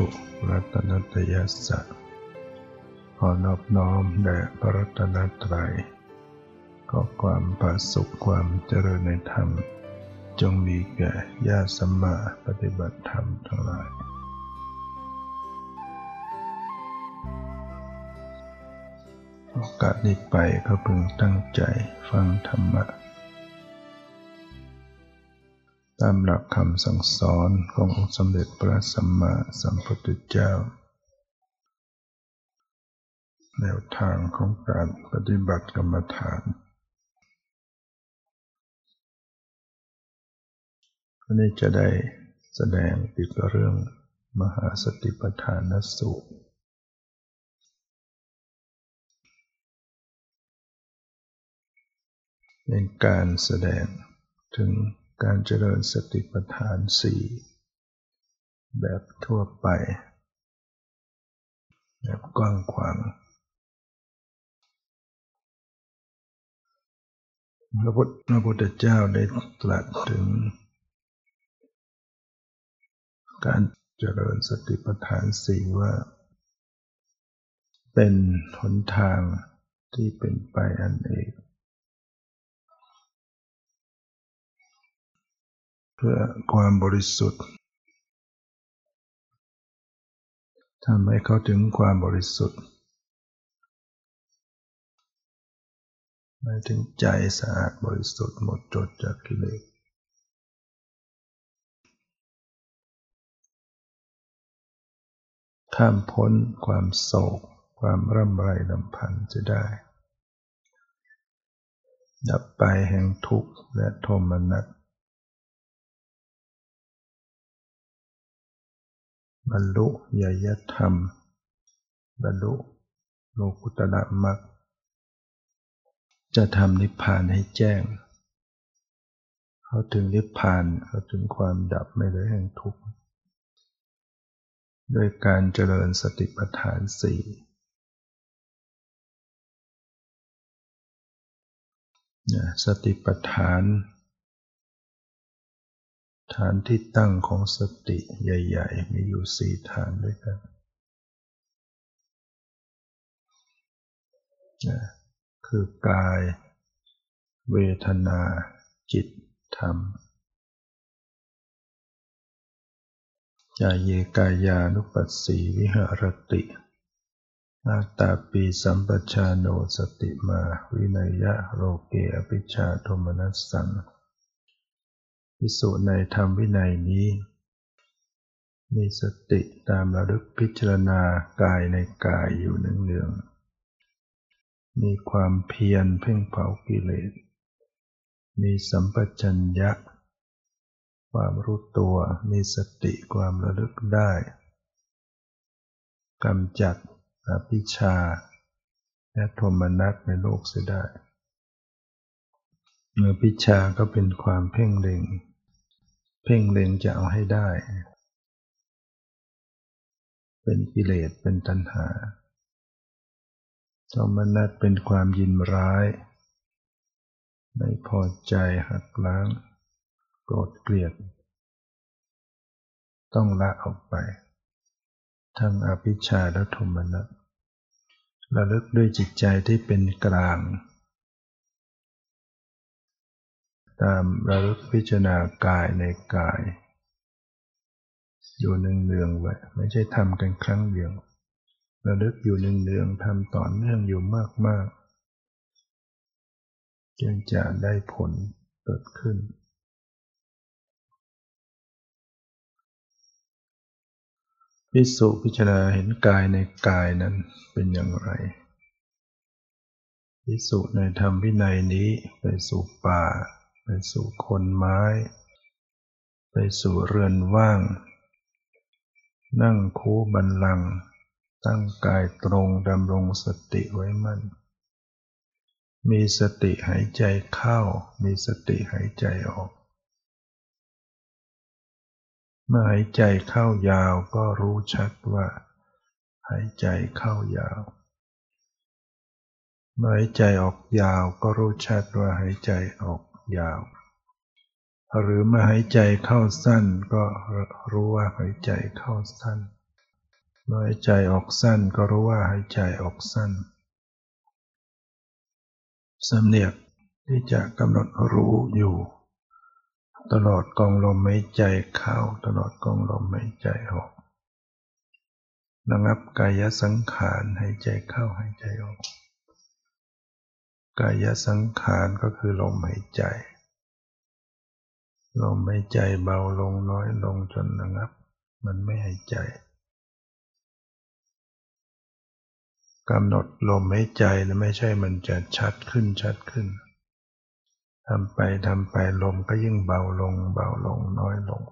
ถุรัตนตยัสสะขอนอบน้อมแด่พระรัตนตรัยก็ความผาสุขความเจริญในธรรม จงมีแก่ญาติสัมมาปฏิบัติธรรมทั้งหลายโอกาสนี้ไปก็พึงตั้งใจฟังธรรมะ ตามหลักคำสั่งสอนขององค์สมเด็จพระสัมมาสัมพุทธเจ้า แนวทางของการปฏิบัติกรรมฐานวันนี้จะได้แสดงอีกเรื่องมหาสติปัฏฐานสูตรเป็นการแสดงถึง การเจริญสติปัฏฐานสี่แบบทั่วไป แบบกว้างขวางพระพุทธเจ้าได้ตรัสถึง การเจริญสติปัฏฐานสี่ว่า เป็นหนทางที่เป็นไปอันเอก พื่อความบริสุทธิ์ทำให้เขาถึงความบริสุทธิ์หมายถึงใจสะอาดบริสุทธิ์หมดจดจากกิเลสข้ามพ้นความโศก ความร่ำไรลำพันธ์จะได้ ดับไปแห่งทุกข์และโทมนัส บรรลุญยธรรม บรรลุโลกุตละมรรคจะทำนิพพานให้แจ้ง เขาถึงนิพพานเขาถึงความดับไม่เหลือแห่งทุกข์ด้วยการเจริญสติปัฏฐานสี่สติปัฏฐาน ฐานที่ตั้งของสติใหญ่ ๆ มีอยู่สี่ฐานด้วยกันคือกาย เวทนา จิต ธรรมจายเยกายานุปัสสีวิหรติอาตาปีสัมปชาโนสติมา วินัยะโรเกอภิชาโทมนัสสัง พิสูจน์ในธรรมวินัยนี้ มีสติตามระลึกพิจารณากายในกายอยู่เนืองๆมีความเพียรเพ่งเผากิเลส มีสัมปชัญญะ ความรู้ตัวมีสติความระลึกได้กำจัดอภิชา และโทมนัสในโลกเสียได้เมื่อพิชาก็เป็นความเพ่งเล็ง เพ่งเล็งจะเอาให้ได้ เป็นกิเลสเป็นตัณหาโทมนัสเป็นความยินร้าย ไม่พอใจหักล้าง โกรธเกลียด ต้องละออกไป ทั้งอภิชาและโทมนัสระลึกด้วยจิตใจที่เป็นกลาง ตามระลึกพิจารณากายในกาย อยู่หนึ่งเนืองไว้ไม่ใช่ทำกันครั้งเดียว ระลึกอยู่หนึ่งเนืองทำต่อเนื่องอยู่มากๆ จึงจะได้ผลเกิดขึ้นพิสุพิจารณาเห็นกายในกายนั้นเป็นอย่างไรพิสุในธรรมวินัยนี้ไปสู่ป่า สู่คนไม้ ไปสู่เรือนว่าง นั่งคูบันลัง ตั้งกายตรงดำรงสติไว้มั่น มีสติหายใจเข้า มีสติหายใจออก เมื่อหายใจเข้ายาวก็รู้ชัดว่า หายใจเข้ายาวเมื่อหายใจออกยาวก็รู้ชัดว่าหายใจออก ยาว หรือเมื่อหายใจเข้าสั้นก็รู้ว่าหายใจเข้าสั้นเมื่อหายใจออกสั้นก็รู้ว่าหายใจออกสั้นสำเนียกที่จะกำหนดรู้อยู่ ตลอดกองลมหายใจเข้าตลอดกองลมหายใจออกระงับกายสังขารหายใจเข้าหายใจออก กายสังขารก็คือลมหายใจ ลมหายใจเบาลงน้อยลงจนระงับ มันไม่หายใจกำหนดลมหายใจนะไม่ใช่มันจะชัดขึ้นชัดขึ้นทำไปทำไปลมก็ยิ่งเบาลงเบาลงน้อยลง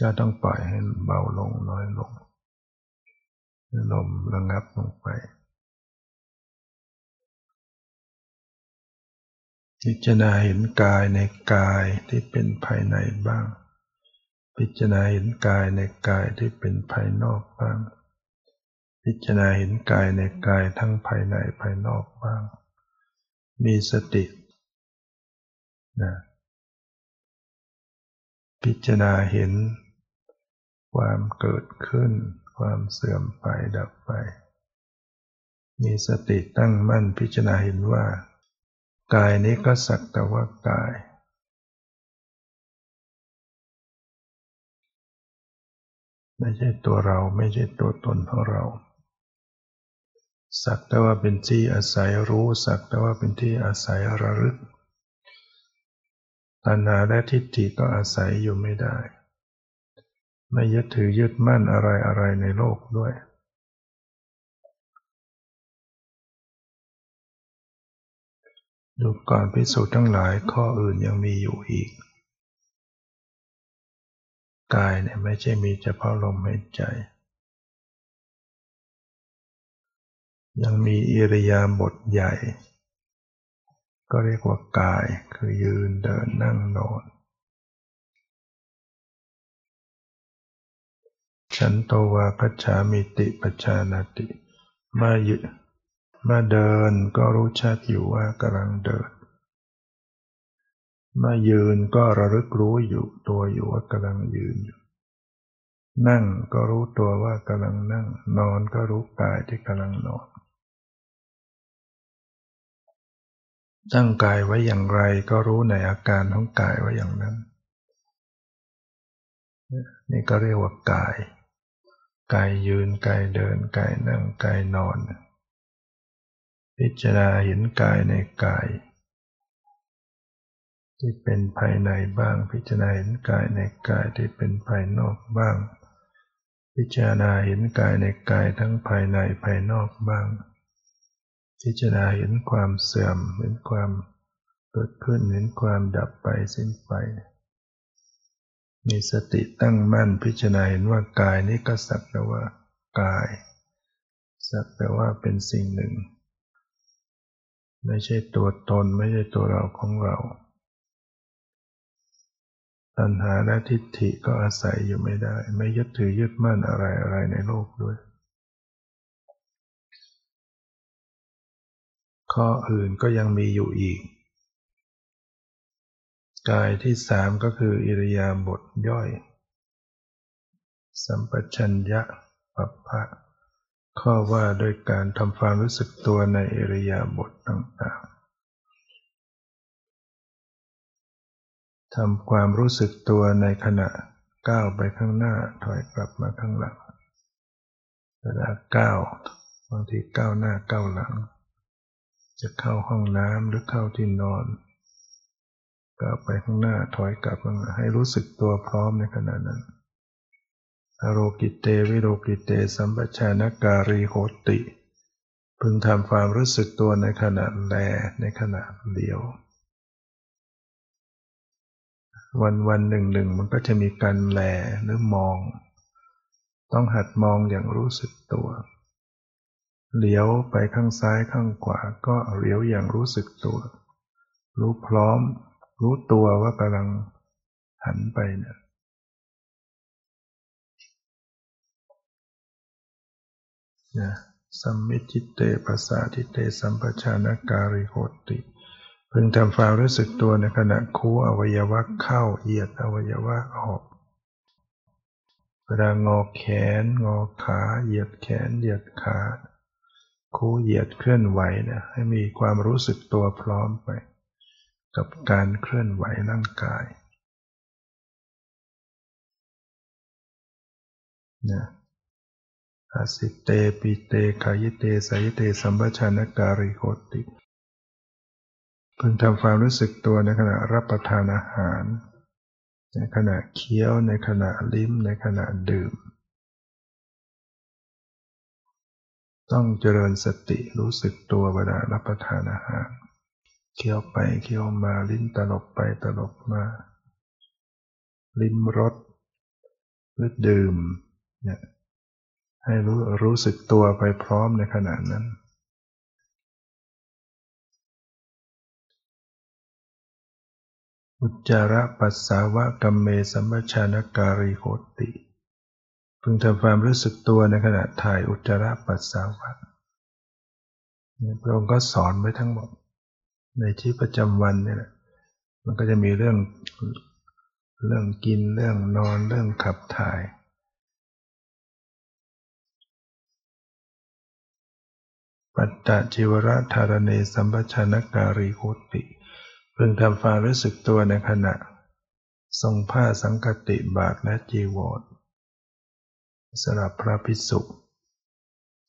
ก็ต้องปล่อยให้เบาลงน้อยลงลมระงับลงไป พิจารณาเห็นกายในกายที่เป็นภายในบ้าง พิจารณาเห็นกายในกายที่เป็นภายนอกบ้าง พิจารณาเห็นกายในกายทั้งภายในภายนอกบ้าง มีสตินะพิจารณาเห็น ความเกิดขึ้น ความเสื่อมไปดับไป มีสติตั้งมั่นพิจารณาเห็นว่า กายนี้ก็สักแต่ว่ากาย ไม่ใช่ตัวเราไม่ใช่ตัวตนของเรา สักแต่ว่าเป็นที่อาศัยรู้สักแต่ว่าเป็นที่อาศัยระลึกตัณหาและทิฏฐิก็อาศัยอยู่ไม่ได้ ไม่ยึดถือยึดมั่นอะไรอะไรในโลกด้วย ดูก่อนพิสูจน์ทั้งหลายข้ออื่นยังมีอยู่อีก กายเนี่ยไม่ใช่มีเฉพาะลมหายใจ ยังมีอิริยาบถใหญ่ ก็เรียกว่ากายคือยืนเดินนั่งนอนฉันโตวาพัชามิติปชานาติ มายึ เมื่อเดินก็รู้ชัดอยู่ว่ากำลังเดิน เมื่อยืนก็ระลึกรู้อยู่ตัวอยู่ว่ากำลังยืนอยู่นั่งก็รู้ตัวว่ากำลังนั่ง นอนก็รู้กายที่กำลังนอน ตั้งกายไว้อย่างไรก็รู้ในอาการของกายไว้อย่างนั้น นี่ก็เรียกว่ากาย กายยืน กายเดิน กายนั่ง กายนอน พิจารณาเห็นกายในกาย ที่เป็นภายในบ้าง พิจารณาเห็นกายในกายที่เป็นภายนอกบ้าง พิจารณาเห็นกายในกายทั้งภายในภายนอกบ้าง พิจารณาเห็นความเสื่อมเห็นความเกิดขึ้นเห็นความดับไปสิ้นไปมีสติตั้งมั่นพิจารณาเห็นว่ากายนี้ก็สักแต่ว่ากาย สักแต่ว่าเป็นสิ่งหนึ่ง ไม่ใช่ตัวตนไม่ใช่ตัวเราของเรา ตัณหาและทิฏฐิก็อาศัยอยู่ไม่ได้ ไม่ยึดถือยึดมั่นอะไรอะไรในโลกด้วย ข้ออื่นก็ยังมีอยู่อีก กายที่สามก็คืออิริยาบถย่อย สัมปชัญญะปัปพะ ข้อว่าโดยการทำความรู้สึกตัวในอิริยาบถต่างๆ ทำความรู้สึกตัวในขณะก้าวไปข้างหน้าถอยกลับมาข้างหลังเวลาก้าวบางทีก้าวหน้าก้าวหลัง จะเข้าห้องน้ำหรือเข้าที่นอนก้าวไปข้างหน้าถอยกลับมาให้รู้สึกตัวพร้อมในขณะนั้น โรกิเตวิโรกิเต สัมปชานการีโหติ พึงทำความรู้สึกตัวในขณะแลในขณะเดียว วันวันหนึ่งหนึ่งมันก็จะมีการแลหรือมอง ต้องหัดมองอย่างรู้สึกตัวเลี้ยวไปข้างซ้ายข้างขวาก็เลี้ยวอย่างรู้สึกตัว รู้พร้อม รู้ตัวว่ากำลังหันไปเนี่ย นะสัมมิจิตเตปัสสาทิเตสัมปชานการิโหติพึงทำความรู้สึกตัวในขณะคู่อวัยวะเข้าเหยียดอวัยวะออกเวลางอแขน งอขาเหยียดแขนเหยียดขาคู่เหยียดเคลื่อนไหวนี่ยให้มีความรู้สึกตัวพร้อมไป กับการเคลื่อนไหวร่างกายนะ อสิเตปิเตกายเตสายเตสัมปชานการิโคติพึงทำความรู้สึกตัวในขณะรับประทานอาหาร ในขณะเคี้ยวในขณะลิ้มในขณะดื่ม ต้องเจริญสติรู้สึกตัวเวลารับประทานอาหาร เคี้ยวไปเคี้ยวมาลิ้นตลบไปตลบมา ลิ้มรสหรือดื่มเนี่ย ให้รู้รู้สึกตัวไปพร้อมในขณะนั้น อุจจาระปัสสาวะกัมเมสัมปชานการิโคติพึงทำความรู้สึกตัวในขณะถ่ายอุจจาระปัสสาวะพระองค์ก็สอนไว้ทั้งหมด ในชีวิตประจำวันนี่แหละมันก็จะมีเรื่องเรื่องกินเรื่องนอนเรื่องขับถ่าย ปัตตจิวระธารเนสัมปชานการีโคติพึงทำความรู้สึกตัวในขณะ ทรงผ้าสังกติบาทและจีวรสำหรับพระภิกษุ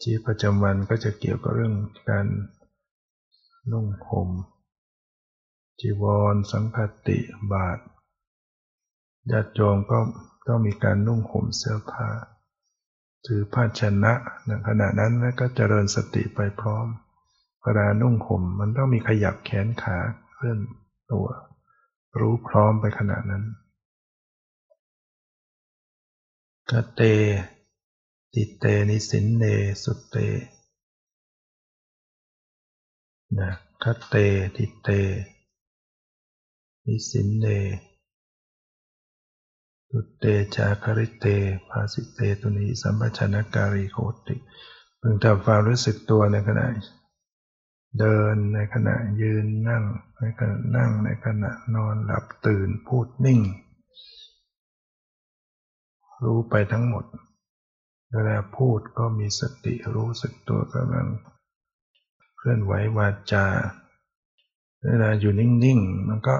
ชีวิตประจำวันก็จะเกี่ยวกับเรื่องการนุ่งห่มจีวร สังคติบาทญาติโยมก็ต้องมีการนุ่งห่มเสื้อผ้า ถือภาชนะในขณะนั้นก็เจริญสติไปพร้อมเวลานุ่งห่มมันต้องมีขยับแขนขาเคลื่อนตัว รู้พร้อมไปขณะนั้นกเต ติเตนิสินเนสุเตนะคเต ติเต นิสินเน ตุเตจาคริเตภาสิเตตุนีสัมปชัญการีโคติพึงทำความรู้สึกตัวในขณะเดินในขณะยืนนั่งในขณะนั่งในขณะนอนหลับตื่นพูดนิ่ง รู้ไปทั้งหมดเวลาพูดก็มีสติรู้สึกตัวกำลังเคลื่อนไหววาจา เวลาอยู่นิ่งๆ มันก็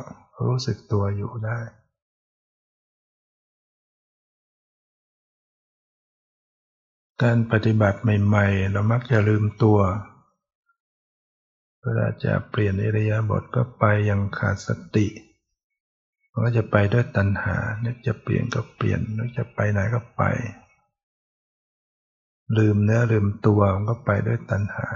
รู้สึกตัวอยู่ได้ การปฏิบัติใหม่ ๆ เรามักจะลืมตัวเวลาจะเปลี่ยนอิริยาบถก็ไปอย่างขาดสติมันก็จะไปด้วยตัณหา นึกจะเปลี่ยนก็เปลี่ยน นึกจะไปไหนก็ไป ลืมเนื้อลืมตัวมันก็ไปด้วยตัณหา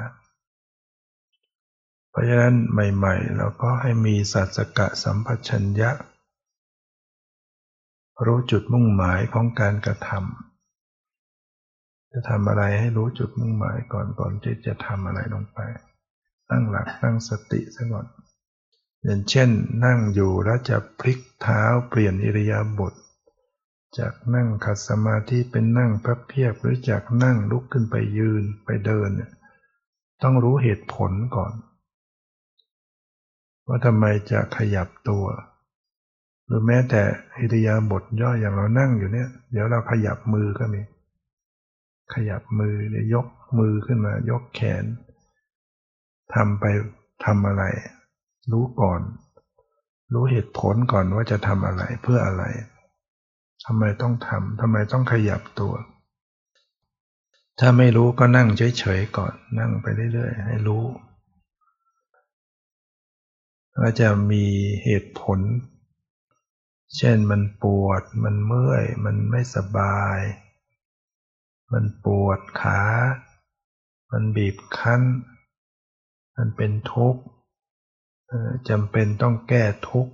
เพราะฉะนั้นใหม่ ๆ เราก็ให้มีสัจกะสัมปชัญญะ รู้จุดมุ่งหมายของการกระทำ จะทำอะไรให้รู้จุดมุ่งหมายก่อนก่อนที่จะทำอะไรลงไป ตั้งหลักตั้งสติซะก่อน อย่างเช่น นั่งอยู่แล้วจะพลิกเท้าเปลี่ยนอิริยาบถจากนั่งขัดสมาธิเป็นนั่งพับเพียบหรือจากนั่งลุกขึ้นไปยืนไปเดิน ต้องรู้เหตุผลก่อน ว่าทำไมจะขยับตัว หรือแม้แต่อิริยาบถย่ออย่างเรานั่งอยู่เนี่ย เดี๋ยวเราขยับมือก็มี ขยับมือเนี่ยยกมือขึ้นมายกแขนทำไปทำอะไร รู้ก่อน รู้เหตุผลก่อนว่าจะทำอะไรเพื่ออะไรทำไมต้องทำทำไมต้องขยับตัว ถ้าไม่รู้ก็นั่งเฉยๆก่อน นั่งไปเรื่อยๆให้รู้ว่าจะมีเหตุผล เช่นมันปวด มันเมื่อย มันไม่สบาย มันปวดขา มันบีบคั้น มันเป็นทุกข์จำเป็นต้องแก้ทุกข์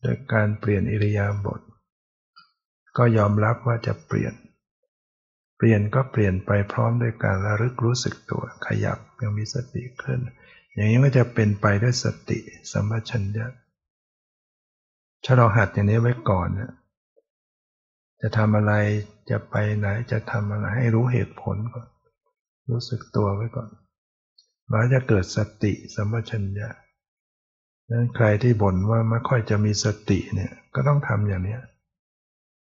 โดยการเปลี่ยนอิริยาบถก็ยอมรับว่าจะเปลี่ยน เปลี่ยนก็เปลี่ยนไปพร้อมด้วยการระลึกรู้สึกตัวขยับยังมีสติขึ้น อย่างนี้ก็จะเป็นไปด้วยสติสัมปชัญญะถ้าเราหัดอย่างนี้ไว้ก่อนเนี่ย จะทำอะไรจะไปไหนจะทำอะไรให้รู้เหตุผลก่อน รู้สึกตัวไว้ก่อนมันจะเกิดสติสัมปชัญญะนั้นใครที่บ่นว่าไม่ค่อยจะมีสติเนี่ยก็ต้องทำอย่างนี้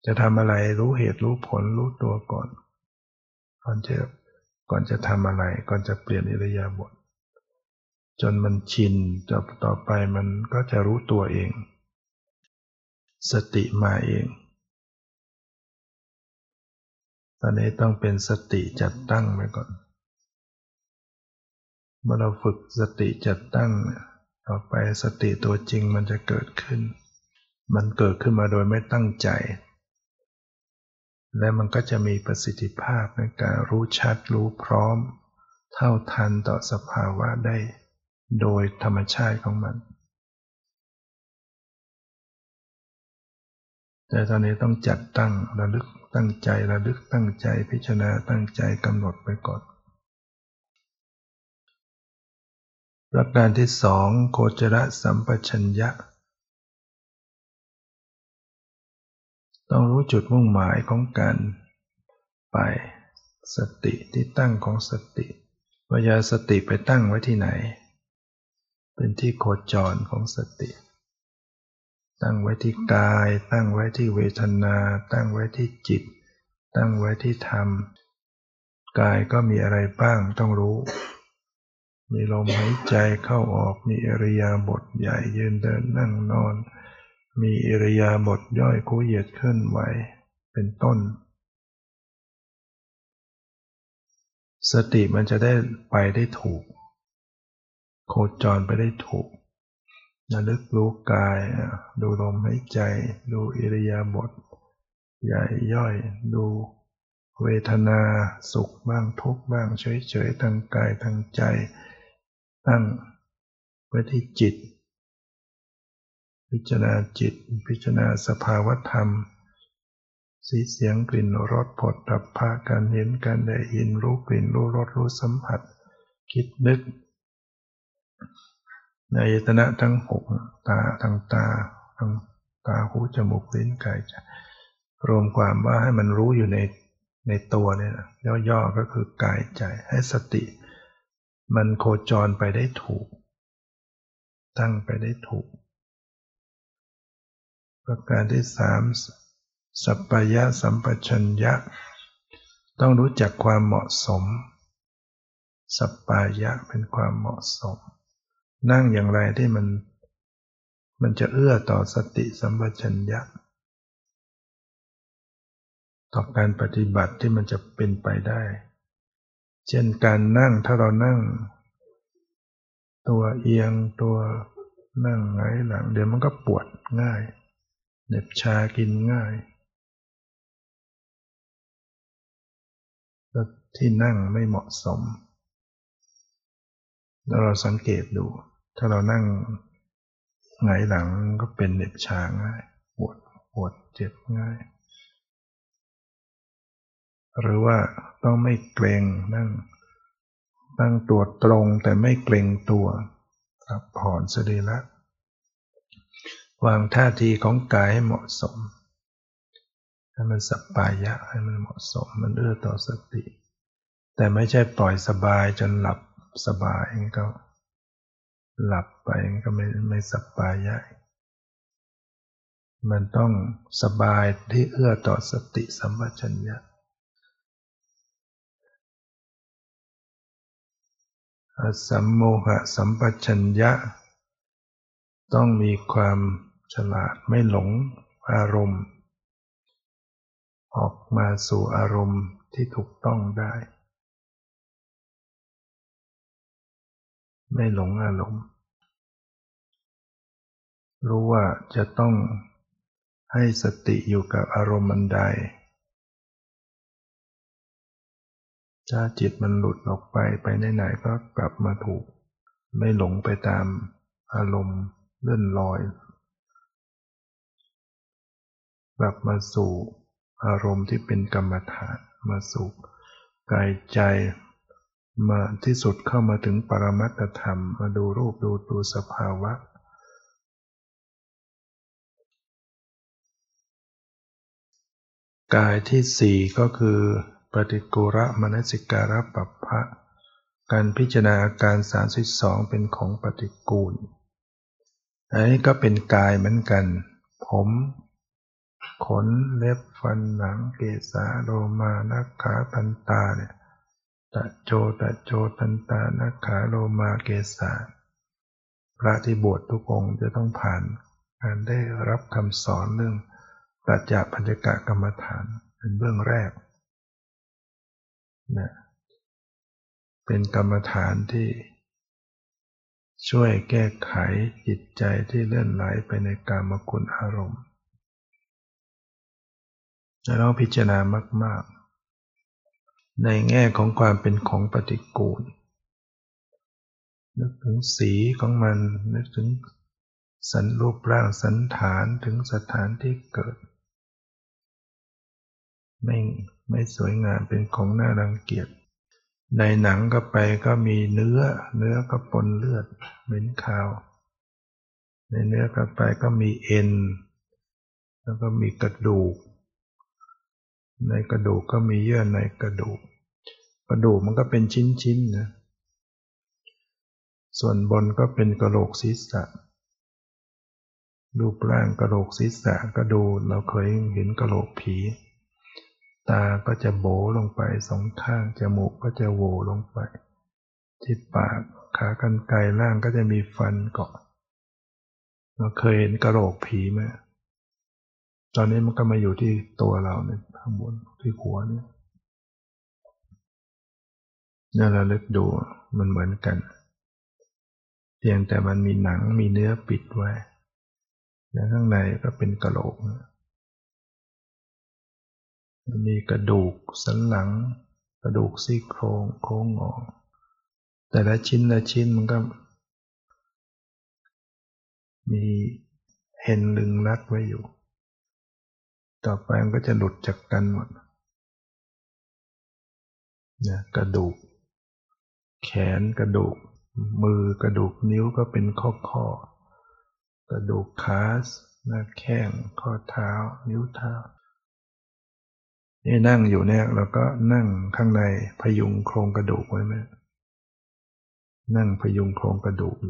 จะทำอะไรรู้เหตุรู้ผลรู้ตัวก่อน ก่อนจะก่อนจะทำอะไรก่อนจะเปลี่ยนอิริยาบถจนมันชินจะต่อไปมันก็จะรู้ตัวเอง สติมาเอง ตอนนี้ต้องเป็นสติจัดตั้งไว้ก่อนเมื่อเราฝึกสติจัดตั้ง ต่อไปสติตัวจริงมันจะเกิดขึ้น มันเกิดขึ้นมาโดยไม่ตั้งใจ และมันก็จะมีประสิทธิภาพในการรู้ชัดรู้พร้อม เท่าทันต่อสภาวะได้ โดยธรรมชาติของมัน แต่ตอนนี้ต้องจัดตั้งระลึก ตั้งใจระลึกตั้งใจพิจารณาตั้งใจกำหนดไปก่อนประการที่สองโคจรสัมปชัญญะ ต้องรู้จุดมุ่งหมายของการไปสติที่ตั้งของสติวิญญาสติไปตั้งไว้ที่ไหน เป็นที่โคจรของสติ ตั้งไว้ที่กาย ตั้งไว้ที่เวทนา ตั้งไว้ที่จิต ตั้งไว้ที่ธรรม กายก็มีอะไรบ้างต้องรู้ มีลมหายใจเข้าออก มีอริยาบทใหญ่ยืนเดินนั่งนอน มีอริยาบทย่อยคู่เหยียดเคลื่อนไหว เป็นต้น สติมันจะได้ไปได้ถูก โคจรไปได้ถูก ระลึกรู้กาย ดูลมหายใจ ดูอิริยาบถใหญ่ย่อย ดูเวทนาสุขบ้างทุกบ้างเฉยๆทางกายทางใจ ตั้งไว้ที่จิต พิจารณาจิต พิจารณาสภาวธรรม สีเสียงกลิ่นรสผลดับพาการเห็นการได้ยินรู้กลิ่นรู้รสรู้สัมผัส คิดนึก ในอายตนะทั้งหกตาทางตาทางตาหูจมูกลิ้นกายใจรวมความว่าให้มันรู้อยู่ในในตัวเนี่ยย่อๆก็คือกายใจให้สติ มันโคจรไปได้ถูก ตั้งไปได้ถูก ประการที่สามสัพพยะสัมปชัญญะ ต้องรู้จักความเหมาะสม สัพพายะเป็นความเหมาะสม นั่งอย่างไรที่มัน มันจะเอื้อต่อสติสัมปชัญญะ ต่อการปฏิบัติที่มันจะเป็นไปได้ เช่นการนั่งถ้าเรานั่ง ตัวเอียงตัวนั่งไงหลัง เดี๋ยวมันก็ปวดง่ายเหน็บชากินง่ายที่นั่งไม่เหมาะสมแล้วเราสังเกตดู ถ้าเรานั่งหงายหลังก็เป็นเหน็บชาง่ายปวดปวดเจ็บง่าย หรือว่าต้องไม่เกรงนั่งตั้งตัวตรงแต่ไม่เกรงตัวครับผ่อนสรีระวางท่าทีของกายให้เหมาะสมให้มันสัปปายะให้มันเหมาะสมมันเอื้อต่อสติ แต่ไม่ใช่ปล่อยสบายจนหลับสบายก็ หลับไปก็ไม่ไม่สบายใหญ่มันต้องสบายที่เอื้อต่อสติสัมปชัญญะสัมโมหะสัมปชัญญะ ต้องมีความฉลาดไม่หลงอารมณ์ ออกมาสู่อารมณ์ที่ถูกต้องได้ ไม่หลงอารมณ์ รู้ว่าจะต้องให้สติอยู่กับอารมณ์มันใด ถ้าจิตมันหลุดออกไปไปไหนๆก็กลับมาถูก ไม่หลงไปตามอารมณ์เลื่อนลอย กลับมาสู่อารมณ์ที่เป็นกรรมฐานมาสู่กายใจมาที่สุดเข้ามาถึงปรมัตธรรม มาดูรูปดูตัวสภาวะ กายที่สี่ก็คือปฏิกุระมนสิการะปัปพะการพิจารณาอาการ 32 เป็นของปฏิกูล อันนี้ก็เป็นกายเหมือนกัน ผม ขน เล็บ ฟัน หนัง เกสาโลมานักขาพันตาเนี่ย ตะโจ ตะโจตันตานักขาโลมาเกสา พระที่บวชทุกองค์จะต้องผ่านการได้รับคำสอนเรื่อง ปรัชญาพันธกะกรรมฐานเป็นเบื้องแรกนะเป็นกรรมฐานที่ช่วยแก้ไขจิตใจที่เลื่อนไหลไปในกามคุณอารมณ์จะต้องพิจารณามาก ๆ ในแง่ของความเป็นของปฏิกูล นึกถึงสีของมัน นึกถึงสันรูปร่างสันฐานถึงสถานที่เกิด ไม่ไม่สวยงามเป็นของน่ารังเกียจในหนังก็ไปก็มีเนื้อ เนื้อก็ปนเลือดเหม็นขาว ในเนื้อก็ไปก็มีเอ็น แล้วก็มีกระดูก ในกระดูกก็มีเยื่อในกระดูก กระดูกมันก็เป็นชิ้นๆนะส่วนบนก็เป็นกระโหลกศีรษะรูปร่างกระโหลกศีรษะก็ดูเราเคยเห็นกระโหลกผี ตาก็จะโบลงไปสองข้าง จมูกก็จะโวลงไป ที่ปากขากรรไกรล่างก็จะมีฟันเกาะ เราเคยเห็นกระโหลกผีไหมตอนนี้มันก็มาอยู่ที่ตัวเราเนี่ยข้างบนที่หัวเนี่ยนี่เราเลึกดูมันเหมือนกัน เพียงแต่มันมีหนังมีเนื้อปิดไว้ แล้วข้างในก็เป็นกระโหลกนะ มีกระดูกสันหลัง กระดูกซี่โครงโค้งงอแต่ละชิ้นละชิ้นมันก็ มีเห็นลึงรัดไว้อยู่ ต่อไปมันก็จะหลุดจากกันหมดเนี่ยกระดูก แขนกระดูก มือกระดูกนิ้วก็เป็นข้อข้อกระดูกขาหน้าแข้งข้อเท้า นิ้วเท้า นี่นั่งอยู่เนี่ยเราก็นั่งข้างในพยุงโครงกระดูกไว้ไหมนั่งพยุงโครงกระดูกเ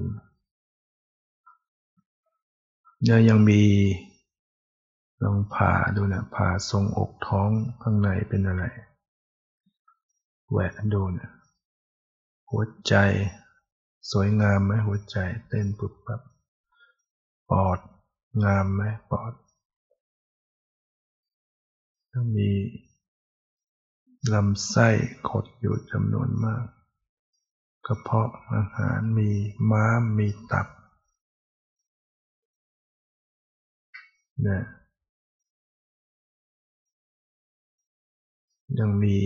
นี่ยยังมีลองผ่าดูนะผ่าทรงอกท้องข้างในเป็นอะไรแหวะดูนะหัวใจ สวยงามไหมหัวใจ เต้นปุบปับปอด งามไหมปอด ก็มีลำไส้ขดอยู่จำนวนมากกระเพาะอาหารมีม้ามมีตับเนี่ยยังมี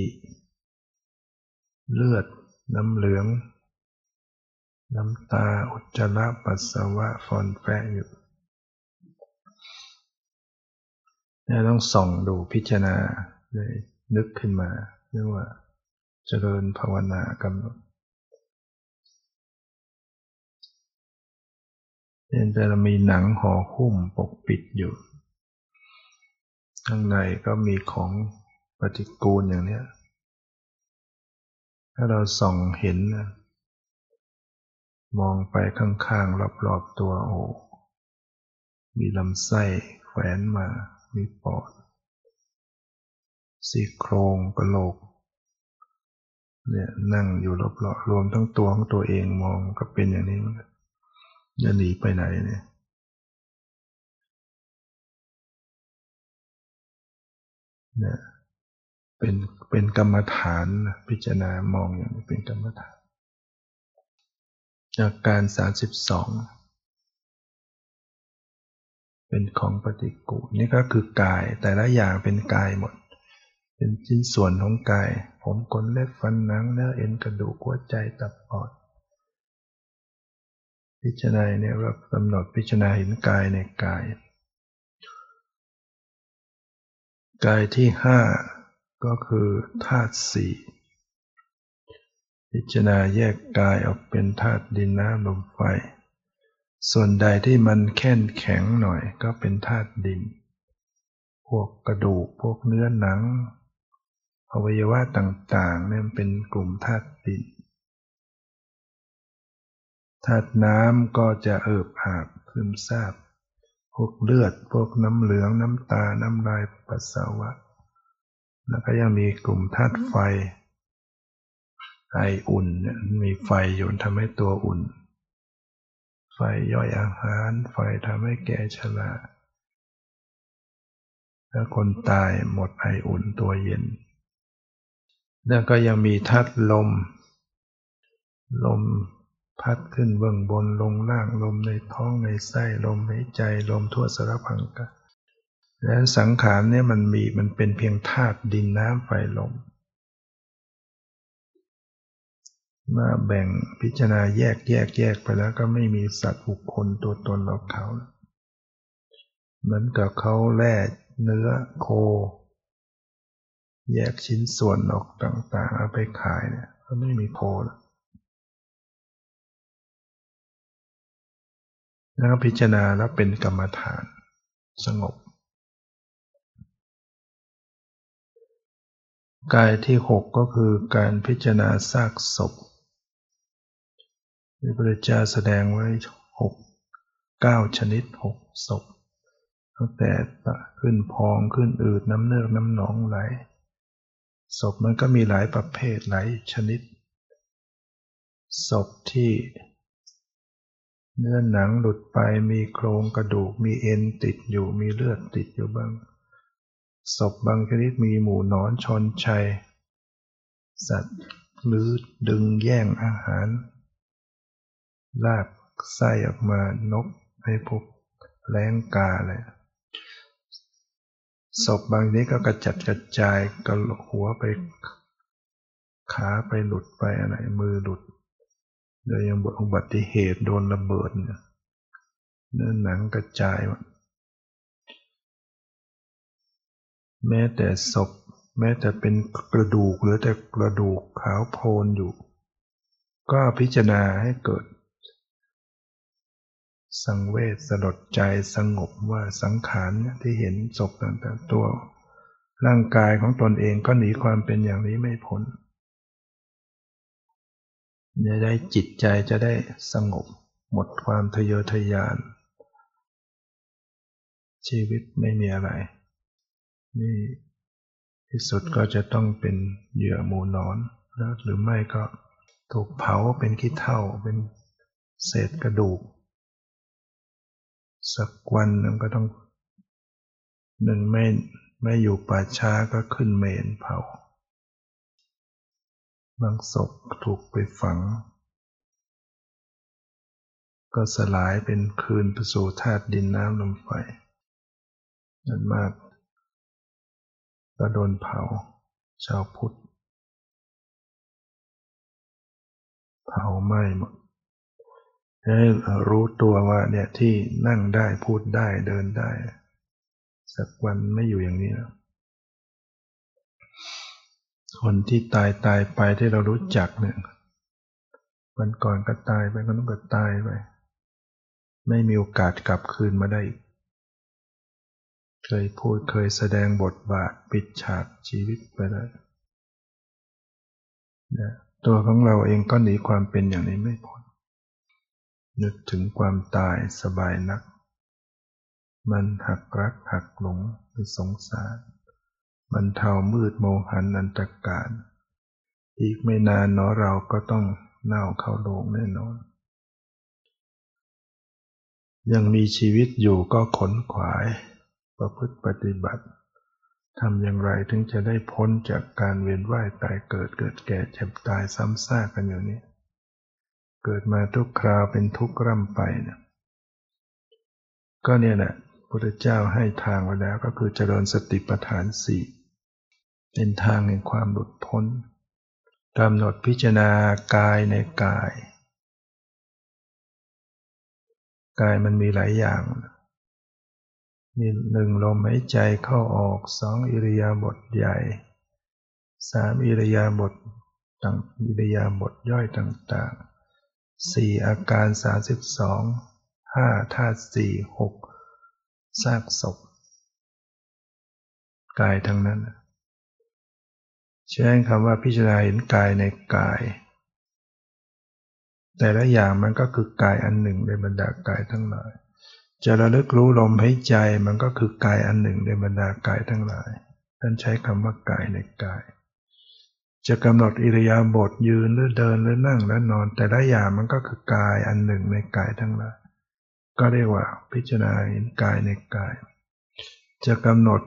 เลือดน้ำเหลือง น้ำตาอุจจาระปัสสาวะฟอนแฟอยู่เนี่ยต้องส่องดูพิจารณาเลยนึกขึ้นมาเรียกว่าเจริญภาวนากำหนดเห็นแต่เรามีหนังห่อหุ้มปกปิดอยู่ ข้างในก็มีของปฏิกูลอย่างนี้ถ้าเราส่องเห็นมองไปข้างๆ รอบๆ ตัวโอ้มีลำไส้แขวนมา มีปอดซี่โครงกระโหลกเนี่ยนั่งอยู่รอบๆรวมทั้งตัวของตัวเองมองก็เป็นอย่างนี้จะหนีไปไหนเนี่ยเนี่ยเป็นเป็นกรรมฐานพิจารณามองอย่างนี้เป็นกรรมฐาน จากการสาสิบสอง เป็นของปฏิกูลนี่ก็คือกายแต่ละอย่างเป็นกายหมด เป็นชิ้นส่วนของกาย ผมขนเล็บฟันหนังเนื้อเอ็นกระดูกหัวใจตับปอด พิจารณาเนี่ยเรากำหนดพิจารณาเห็นกายในกาย กายที่ห้าก็คือธาตุสี่พิจารณาแยกกายออกเป็นธาตุดินน้ำลมไฟ ส่วนใดที่มันแข็งแข็งหน่อยก็เป็นธาตุดิน พวกกระดูกพวกเนื้อหนัง อวัยวะต่างๆเนี่ยเป็นกลุ่มธาตุดิน ธาตุน้ำก็จะเอิบอาบซึมซาบ พวกเลือด พวกน้ำเหลืองน้ำตา น้ำลายปัสสาวะ แล้วก็ยังมีกลุ่มธาตุไฟ ไออุ่นเนี่ยมีไฟอยู่ทำให้ตัวอุ่น ไฟย่อยอาหารไฟทำให้แก่ชราถ้าคนตายหมดไออุ่นตัวเย็น แล้วก็ยังมีธาตุลม ลมพัดขึ้นเบื้องบนลงล่างลมในท้องในไส้ลมในใจลมทั่วสารพังกะและสังขารเนี่ยมันมีมันเป็นเพียงธาตุดินน้ำไฟลม มาแบ่งพิจารณาแยกแยกแยกไปแล้วก็ไม่มีสัตว์บุคคลตัวตนเราเขาเหมือนกับเขาแล่เนื้อโค แยกชิ้นส่วนออกต่างๆ เอาไปขายเนี่ยก็ไม่มีโคแล้วแล้วก็พิจารณาแล้วเป็นกรรมฐานสงบ กายที่หกก็คือการพิจารณาซากศพ ที่พระเจ้าแสดงไว้หกเก้าชนิดหกศพตั้งแต่ขึ้นพองขึ้นอืดน้ำเนือกน้ำหนองไหลศพมันก็มีหลายประเภทหลายชนิดศพที่ เนื้อหนังหลุดไปมีโครงกระดูกมีเอ็นติดอยู่มีเลือดติดอยู่บ้างศพบางชนิดมีหมูนอนชนชัย สัตว์หรือดึงแย่งอาหาร ลากไส้ออกมานกให้พวกแรงกาเลยศพบางนี้ก็กระจัดกระจายกระหัวไป ขาไปหลุดไปอะไรมือหลุด โดยยังบอุบัติเหตุโดนระเบิดเนี่ยเนื้อหนังกระจาย แม้แต่ศพ แม้แต่เป็นกระดูกหรือแต่กระดูกขาวโพลนอยู่ ก็พิจารณาให้เกิด สังเวชสลดใจสงบว่าสังขารที่เห็นศพต่างๆตัว ร่างกายของตนเองก็หนีความเป็นอย่างนี้ไม่พ้นจะได้จิตใจจะได้สงบ หมดความทะเยอทะยาน ชีวิตไม่มีอะไร นี่ที่สุดก็จะต้องเป็นเหยื่อหมูนอนแล้วหรือไม่ก็ถูกเผาเป็นขี้เถ้าเป็นเศษกระดูก สักวันหนึ่งก็ต้องหนึ่งไม่ไม่อยู่ป่าช้าก็ขึ้นเมนเผาบางศพถูกไปฝัง ก็สลายเป็นคืนประสู่ธาตุดินน้ำลมไฟนั่นมาก ก็โดนเผา ชาวพุทธ เผาไหม้หมด ให้รู้ตัวว่าเนี่ยที่นั่งได้พูดได้เดินได้ สักวันไม่อยู่อย่างนี้แล้วคนที่ตายตายไปที่เรารู้จักเนี่ยวันก่อนก็ตายไปคนนู้นก็ตายไป ไม่มีโอกาสกลับคืนมาได้เคยพูดเคยแสดงบทบาทปิดฉากชีวิตไปแล้วนะตัวของเราเองก็หนีความเป็นอย่างนี้ไม่พ้น นึกถึงความตายสบายนัก มันหักรักหักหลงไปสงสารบรรเทามืดโมหันอันตรการ อีกไม่นานเนาะเราก็ต้องเน่าเข้าโลงแน่นอน ยังมีชีวิตอยู่ก็ขนขวาย ประพฤติปฏิบัติทำอย่างไรถึงจะได้พ้นจากการเวียนว่ายตายเกิดเกิดแก่เจ็บตายซ้ำซากกันอยู่นี้ เกิดมาทุกคราวเป็นทุกข์ร่ำไปเนี่ยก็เนี่ยแหละพุทธเจ้าให้ทางไว้แล้วก็คือเจริญสติปัฏฐานสี่เป็นทางแห่งความหลุดพ้นกำหนดพิจารณากายในกาย กายมันมีหลายอย่าง มีหนึ่งลมหายใจเข้าออกสองอิริยาบถใหญ่สามอิริยาบถต่างอิริยาบถย่อยต่าง ๆ สี่อาการสาสิบสองห้าธาตุสี่หกซากศพกายทั้งนั้นใช้คำว่าพิจารณาเห็นกายในกาย แต่ละอย่างมันก็คือกายอันหนึ่งในบรรดากายทั้งหลาย จะระลึกรู้ลมหายใจมันก็คือกายอันหนึ่งในบรรดากายทั้งหลาย ท่านใช้คำว่ากายในกาย จะกำหนดอิริยาบถยืนหรือเดินหรือนั่งและนอน แต่ละอย่างมันก็คือกายอันหนึ่งในกายทั้งหลายก็เรียกว่าพิจารณาเห็นกายในกาย จะกำหนด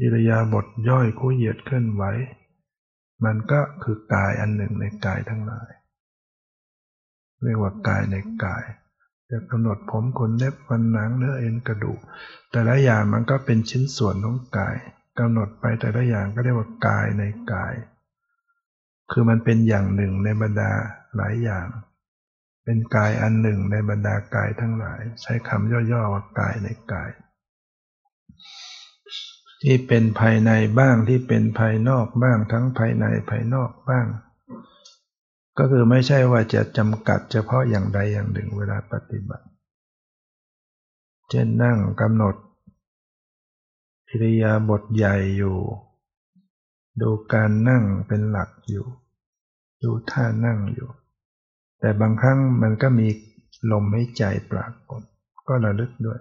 อิริยาบถย่อยคู่เหยียดเคลื่อนไหวมันก็คือกายอันหนึ่งในกายทั้งหลาย เรียกว่ากายในกาย จะกำหนดผมขนเล็บฟันหนังเนื้อเอ็นกระดูก แต่ละอย่างมันก็เป็นชิ้นส่วนของกายกำหนดไปแต่ละอย่างก็เรียกว่ากายในกาย คือมันเป็นอย่างหนึ่งในบรรดาหลายอย่าง เป็นกายอันหนึ่งในบรรดากายทั้งหลาย ใช้คำย่อๆว่ากายในกาย ที่เป็นภายในบ้างที่เป็นภายนอกบ้างทั้งภายในภายนอกบ้าง ก็คือไม่ใช่ว่าจะจำกัดเฉพาะอย่างใดอย่างหนึ่งเวลาปฏิบัติ เช่นนั่งกำหนดอิริยาบถใหญ่อยู่ ดูการนั่งเป็นหลักอยู่ ดูท่านั่งอยู่ แต่บางครั้งมันก็มีลมให้ใจปรากฏ ก็ระลึกด้วย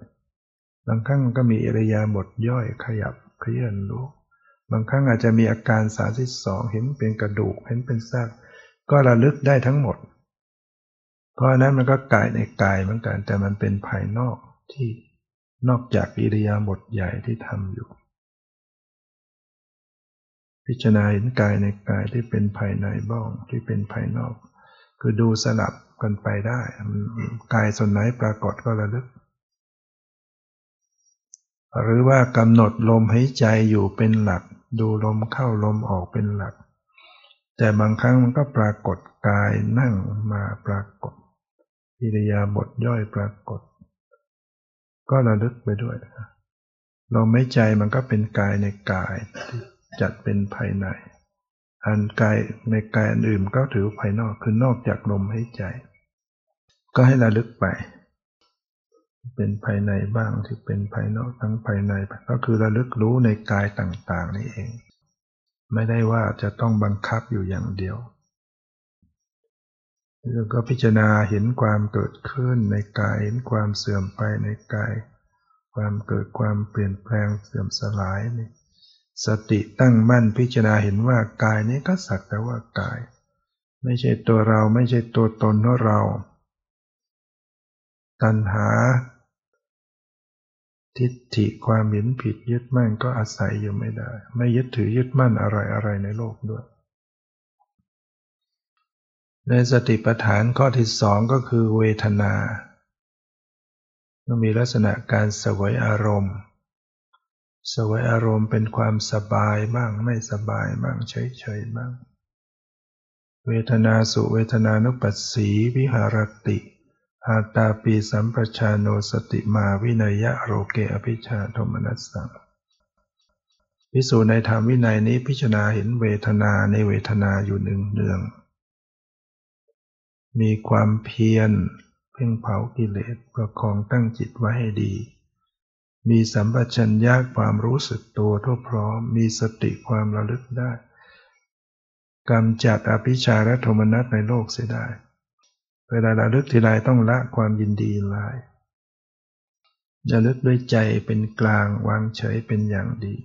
บางครั้งก็มีอริยาบถย่อยขยับเคลื่อนรู้ บางครั้งอาจจะมีอาการสาสิสองเห็นเป็นกระดูกเห็นเป็นซาก ก็ระลึกได้ทั้งหมด เพราะนั้นมันก็กายในกายเหมือนกันแต่มันเป็นภายนอกที่นอกจากอิริยาบถใหญ่ที่ทำอยู่ พิจารณาเห็นกายในกายที่เป็นภายในบ้องที่เป็นภายนอก คือดูสลับกันไปได้กายส่วนไหนปรากฏก็ระลึก หรือว่ากำหนดลมหายใจอยู่เป็นหลัก ดูลมเข้าลมออกเป็นหลัก แต่บางครั้งมันก็ปรากฏกายนั่งมาปรากฏอิริยาบถย่อยปรากฏ ก็ระลึกไปด้วยลมหายใจมันก็เป็นกายในกาย จัดเป็นภายใน อันกายในกายอันอื่นก็ถือภายนอกคือนอกจากลมหายใจ ก็ให้ระลึกไป เป็นภายในบ้างที่เป็นภายนอกทั้งภายในก็คือระลึกรู้ในกายต่างๆนี่เอง ไม่ได้ว่าจะต้องบังคับอยู่อย่างเดียวแล้วก็พิจารณาเห็นความเกิดขึ้นในกายเห็นความเสื่อมไปในกาย ความเกิดความเปลี่ยนแปลงเสื่อมสลายนี่ สติตั้งมั่นพิจารณาเห็นว่ากายนี้ก็สักแต่ว่ากาย ไม่ใช่ตัวเราไม่ใช่ตัวตนของเรา ตัณหา ทิฏฐิความเห็นผิดยึดมั่นก็อาศัยอยู่ไม่ได้ ไม่ยึดถือยึดมั่นอะไรอะไรในโลกด้วย ในสติปัฏฐานข้อที่สองก็คือเวทนาต้องมีลักษณะการสวยอารมณ์ สวยอารมณ์เป็นความสบายบ้างไม่สบายบ้างเฉยๆบ้าง เวทนาสุเวทนานุปัสสีวิหารติอาตาปีสัมปชาโนสติมาวินัยะโรเกอภิชาโทมนัสสังพิสูจในธรรมวินัยนี้พิจารณาเห็นเวทนาในเวทนาอยู่หนึ่งเนือง มีความเพียรเพ่งเผากิเลสประคองตั้งจิตไว้ให้ดี มีสัมปชัญญะความรู้สึกตัวทั่วพร้อม มีสติความระลึกได้กำจัดอภิชาและโทมนัสในโลกเสียได้ เวลาระลึกทีไรต้องละความยินดีลายระลึกด้วยใจเป็นกลางวางเฉยเป็นอย่างดี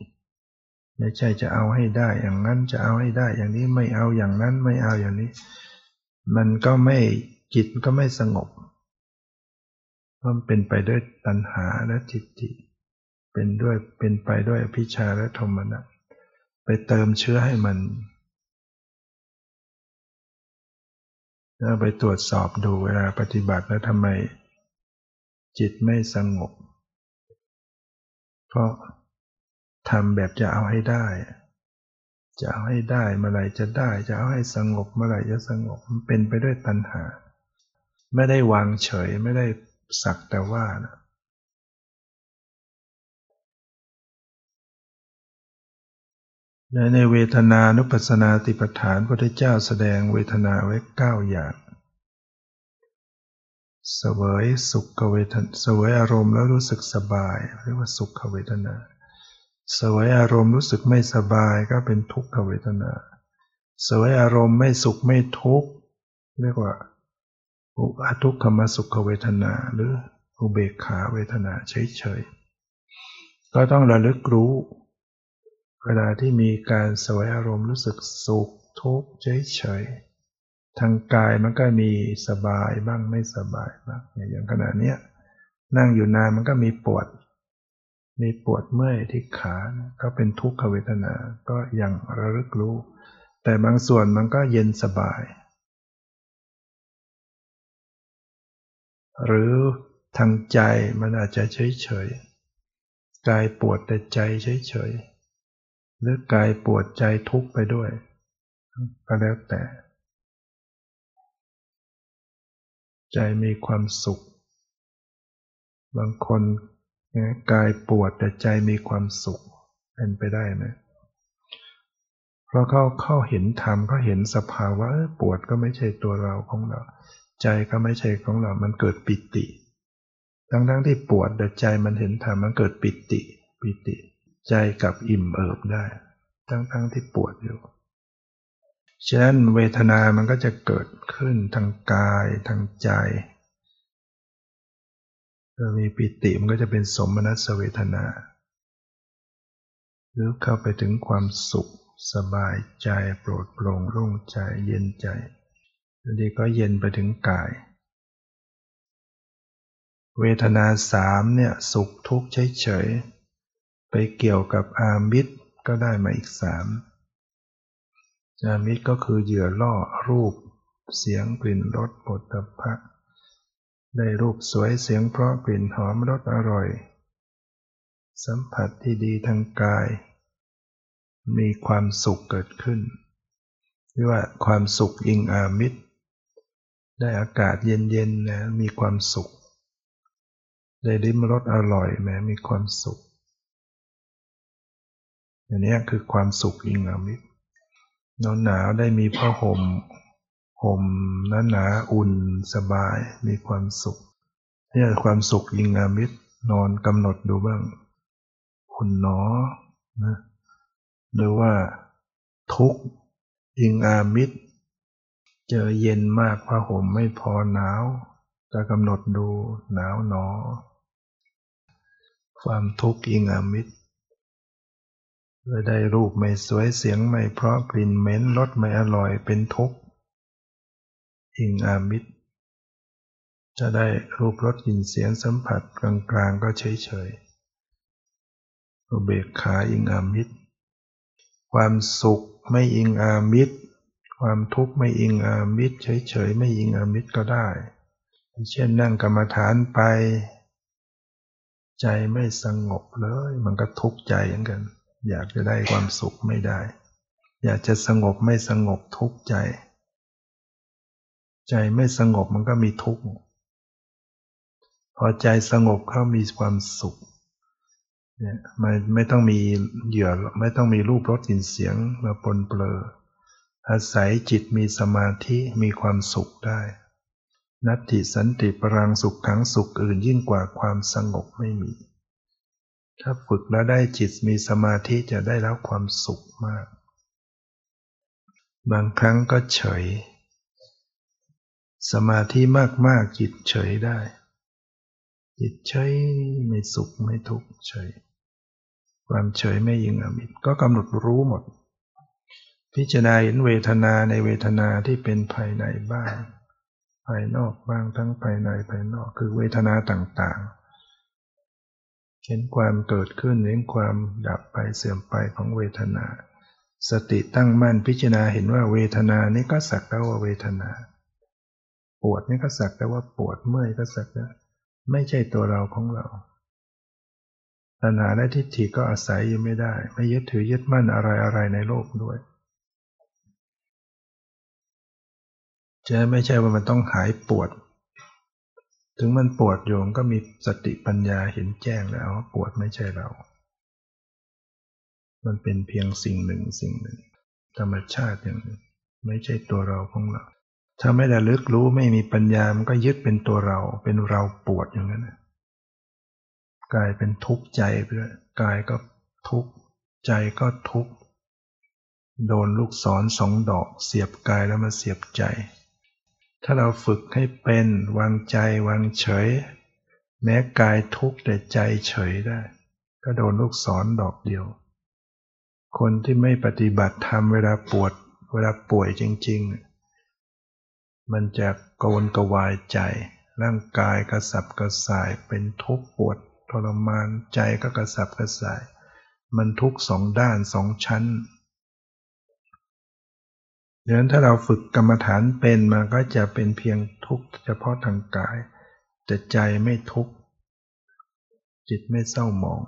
ไม่ใช่จะเอาให้ได้อย่างนั้นจะเอาให้ได้อย่างนี้ไม่เอาอย่างนั้นไม่เอาอย่างนี้ มันก็ไม่จิตก็ไม่สงบมันเป็นไปด้วยตัณหาและจิตติ เป็นด้วยเป็นไปด้วยอภิชาและโทมนัสไปเติมเชื้อให้มันแล้วไปตรวจสอบดูเวลาปฏิบัติแล้วทำไม จิตไม่สงบ เพราะทำแบบจะเอาให้ได้ จะเอาให้ได้เมื่อไหร่จะได้ จะเอาให้สงบเมื่อไหร่จะสงบมันเป็นไปด้วยตัณหา ไม่ได้วางเฉยไม่ได้สักแต่ว่านะ ในในเวทนานุปัสสนาติปฐานพระพุทธเจ้าแสดงเวทนาไว้เก้าอย่างเสวยสุขเวทนาเสวยอารมณ์แล้วรู้สึกสบาย เรียกว่าสุขเวทนาเสวยอารมณ์รู้สึกไม่สบายก็เป็นทุกขเวทนาเสวยอารมณ์ไม่สุขไม่ทุกข์เรียกว่าอุอทุกขมสุขเวทนาหรืออุเบกขาเวทนาเฉยๆก็ต้องระลึกรู้ เวลาที่มีการสวยอารมณ์รู้สึกสุขทุกข์เฉยๆทางกายมันก็มีสบายบ้างไม่สบายบ้างอย่างขณะนี้นั่งอยู่นานมันก็มีปวด มีปวดเมื่อยที่ขาก็เป็นทุกขเวทนา ก็ยังระลึกรู้ แต่บางส่วนมันก็เย็นสบาย หรือทางใจมันอาจจะเฉยเฉยกายปวดแต่ใจเฉยเฉย หรือกายปวดใจทุกข์ไปด้วย ก็แล้วแต่ ใจมีความสุข บางคนกายปวดแต่ใจมีความสุขเป็นไปได้ไหมเพราะเขาเข้าเห็นธรรมเขาเห็นสภาวะปวดก็ไม่ใช่ตัวเราของเรา ใจก็ไม่ใช่ของเรา มันเกิดปิติ ทั้งทั้งที่ปวดแต่ใจมันเห็นธรรมมันเกิดปิติ ปิติ ใจกับอิ่มเอิบได้ ทั้งทั้งที่ปวดอยู่ ฉะนั้นเวทนามันก็จะเกิดขึ้นทางกายทางใจถ้ามีปิติมันก็จะเป็นสมนัสเวทนา หรือเข้าไปถึงความสุขสบายใจโปรดโปร่งโล่งใจเย็นใจบางทีก็เย็นไปถึงกาย เวทนาสามเนี่ยสุขทุกข์เฉยๆ เกี่ยวกับอามิตรก็ได้มาอีกสามอามิตรก็คือเหยื่อล่อรูป เสียงกลิ่นรสปฐพะได้รูปสวยเสียงเพราะกลิ่นหอมรสอร่อย สัมผัสที่ดีทางกาย มีความสุขเกิดขึ้นเรียกว่าความสุขอิงอามิตร ได้อากาศเย็นๆนะมีความสุข ได้ลิ้มรสอร่อยแม้มีความสุข อันนี้คือความสุขอิงอามิตรนาวหนาวได้มีผ้าห่มห่มหนาหนาอุ่นสบายมีความสุขนี่คือความสุขอิงอามิตรนอนกำหนดดูบ้างอุ่นหนอนะหรือว่าทุกอิงอามิตรเจอเย็นมากผ้าห่มไม่พอหนาวจะกำหนดดูหนาวหนอ ความทุกข์อิงอามิตร เลยได้รูปไม่สวยเสียงไม่เพราะกลิ่นเหม็นรสไม่อร่อยเป็นทุกข์อิงอามิตรจะได้รูปรสกลิ่นเสียงสัมผัสกลางๆก็เฉยๆอุเบกขาอิงอามิตร ความสุขไม่อิงอามิตร ความทุกข์ไม่อิงอามิตร เฉยๆไม่อิงอามิตรก็ได้ เช่นนั่งกรรมฐานไป ใจไม่สงบเลย มันก็ทุกข์ใจเหมือนกัน อยากจะได้ความสุขไม่ได้ อยากจะสงบไม่สงบทุกข์ใจ ใจไม่สงบมันก็มีทุกข์พอใจสงบเข้ามีความสุขเนี่ยไม่ไม่ต้องมีเหยื่อไม่ต้องมีรูปรสกลิ่นเสียงมาปนเปื้ออาศัยจิตมีสมาธิมีความสุขได้ นัตติสันติปรังสุขขังสุขอื่นยิ่งกว่าความสงบไม่มี ถ้าฝึกแล้วได้จิตมีสมาธิจะได้รับความสุขมาก บางครั้งก็เฉย สมาธิมากๆจิตเฉยได้ จิตเฉยไม่สุขไม่ทุกข์เฉย ความเฉยไม่ยิงอมิตก็กำหนดรู้หมด พิจารณาเห็นเวทนาในเวทนาที่เป็นภายในบ้าง ภายนอกบ้างทั้งภายในภายนอกคือเวทนาต่างๆ เห็นความเกิดขึ้นเห็นความดับไปเสื่อมไปของเวทนา สติตั้งมั่นพิจารณาเห็นว่าเวทนานี้ก็สักแต่ว่าเวทนา ปวดนี่ก็สักแต่ว่าปวดเมื่อยก็สักแต่ไม่ใช่ตัวเราของเราตัณหาและทิฏฐิก็อาศัยอยังไม่ได้ ไม่ยึดถือยึดมั่นอะไรอะไรในโลกด้วยจะไม่ใช่ว่ามันต้องหายปวด ถึงมันปวดโยมก็มีสติปัญญาเห็นแจ้งแล้วว่าปวดไม่ใช่เรา มันเป็นเพียงสิ่งหนึ่งสิ่งหนึ่ง ธรรมชาติอย่างหนึ่งไม่ใช่ตัวเราของเรา ถ้าไม่ได้ลึกรู้ไม่มีปัญญา มันก็ยึดเป็นตัวเรา เป็นเราปวดอย่างนั้นกลายเป็นทุกข์ใจไปเลยกายก็ทุกข์ใจก็ทุกข์โดนลูกศรสองดอก เสียบกายแล้วมาเสียบใจ ถ้าเราฝึกให้เป็นวางใจวางเฉย แม้กายทุกข์แต่ใจเฉยได้ ก็โดนลูกศรดอกเดียว คนที่ไม่ปฏิบัติธรรมเวลาปวด เวลาป่วยจริง ๆ มันจะกวนกวายใจ ร่างกายกระสับกระส่ายเป็นทุกข์ปวดทรมานใจก็กระสับกระส่าย มันทุกสองด้านสองชั้น ดังนั้นถ้าเราฝึกกรรมฐานเป็นมันก็จะเป็นเพียงทุกข์เฉพาะทางกาย แต่ใจไม่ทุกข์จิตไม่เศร้าหมอง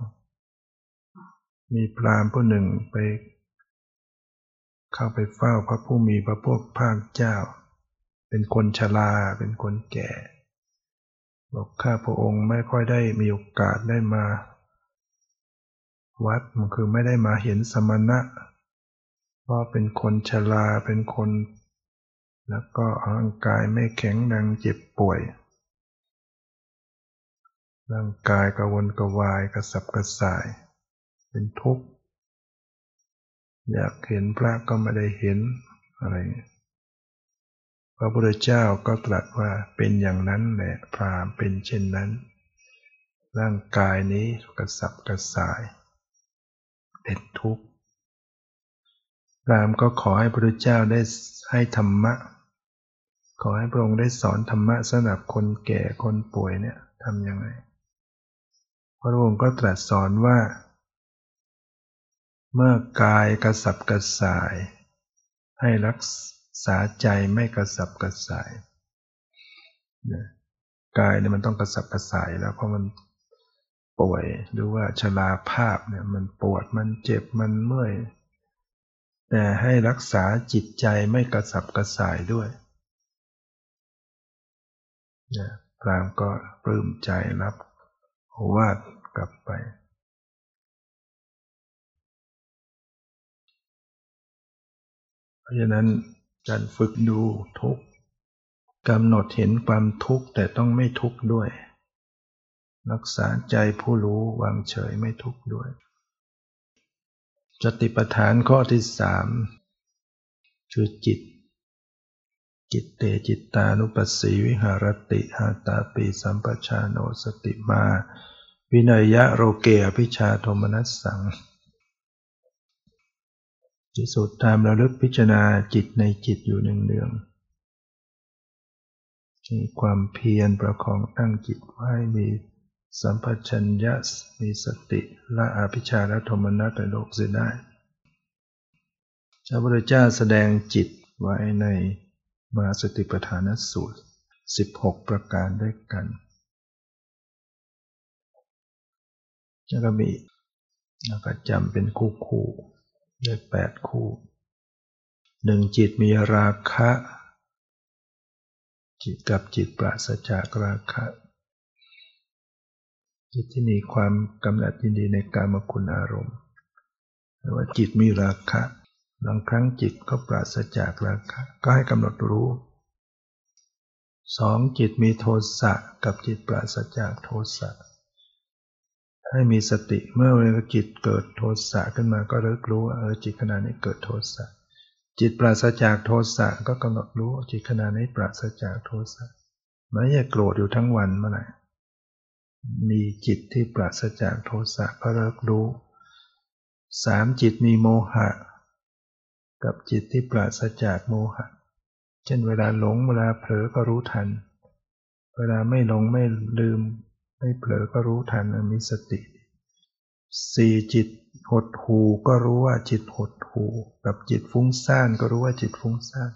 มีพรามผู้หนึ่งไป เข้าไปเฝ้าพระผู้มีพระพกภาคเจ้า เป็นคนชราเป็นคนแก่ บอกข้าพระองค์ไม่ค่อยได้มีโอกาสได้มา วัดมันคือไม่ได้มาเห็นสมณะ เพราะเป็นคนชราเป็นคน แล้วก็ร่างกายไม่แข็งแรงเจ็บป่วย ร่างกายกระวนกระวายกระสับกระส่าย เป็นทุกข์ อยากเห็นพระก็ไม่ได้เห็นอะไรพระพุทธเจ้าก็ตรัสว่าเป็นอย่างนั้นแหละพรามเป็นเช่นนั้น ร่างกายนี้กระสับกระส่าย เป็นทุกข์ รามก็ขอให้พระพุทธเจ้าได้ให้ธรรมะ ขอให้พระองค์ได้สอนธรรมะสำหรับคนแก่คนป่วยเนี่ยทำยังไง พระองค์ก็ตรัสสอนว่า เมื่อกายกระสับกระส่าย ให้รักษาใจไม่กระสับกระส่ายกายเนี่ยมันต้องกระสับกระส่ายแล้วเพราะมันป่วยหรือว่าชราภาพเนี่ยมันปวดมันเจ็บมันเมื่อย แต่ให้รักษาจิตใจไม่กระสับกระส่ายด้วยนะพรามก็ปลื้มใจรับวาดกลับไป เพราะฉะนั้นการฝึกดูทุกกำหนดเห็นความทุกข์แต่ต้องไม่ทุกข์ด้วย รักษาใจผู้รู้วางเฉยไม่ทุกข์ด้วย สติปัฏฐานข้อที่สามคือจิต จิตเตจิตตานุปัสสีวิหารติหาตาปีสัมปชาโนสติมา วินัยยะโรเกอภิชาโทมนัสสังจิตสุดตามระลึกพิจารณาจิตในจิตอยู่หนึ่งเดืองมีความเพียรประคองตั้งจิตไว้มี สัมปชัญญะมีสติละอภิชาและโทมนัสในโลกเสียได้พระพุทธเจ้าแสดงจิตไว้ในมาสติปัฏฐานสูตร 16 ประการด้วยกันจะก็มีแล้วก็จำเป็นคู่คู่ได้แปดคู่หนึ่งจิตมีราคะ จิตกับจิตปราศจากราคะ จิตที่มีความกำหนัดยินดีในการมคุณอารมณ์ หรือว่าจิตมีราคะบางครั้งจิตก็ปราศจากราคะก็ให้กำหนดรู้สองจิตมีโทสะกับจิตปราศจากโทสะให้มีสติเมื่อเวลาจิตเกิดโทสะขึ้นมาก็เลิกรู้ว่าเออจิตขณะนี้เกิดโทสะจิตปราศจากโทสะก็กำหนดรู้จิตขณะนี้ปราศจากโทสะไม่ใช่โกรธอยู่ทั้งวันเมื่อไหร่ มีจิตที่ปราศจากโทสะก็เลิกรู้สามจิตมีโมหะ กับจิตที่ปราศจากโมหะ เช่นเวลาหลงเวลาเผลอก็รู้ทัน เวลาไม่หลงไม่ลืม ไม่เผลอก็รู้ทันมีสติสี่จิตหดหูก็รู้ว่าจิตหดหูกับจิตฟุ้งซ่านก็รู้ว่าจิตฟุ้งซ่าน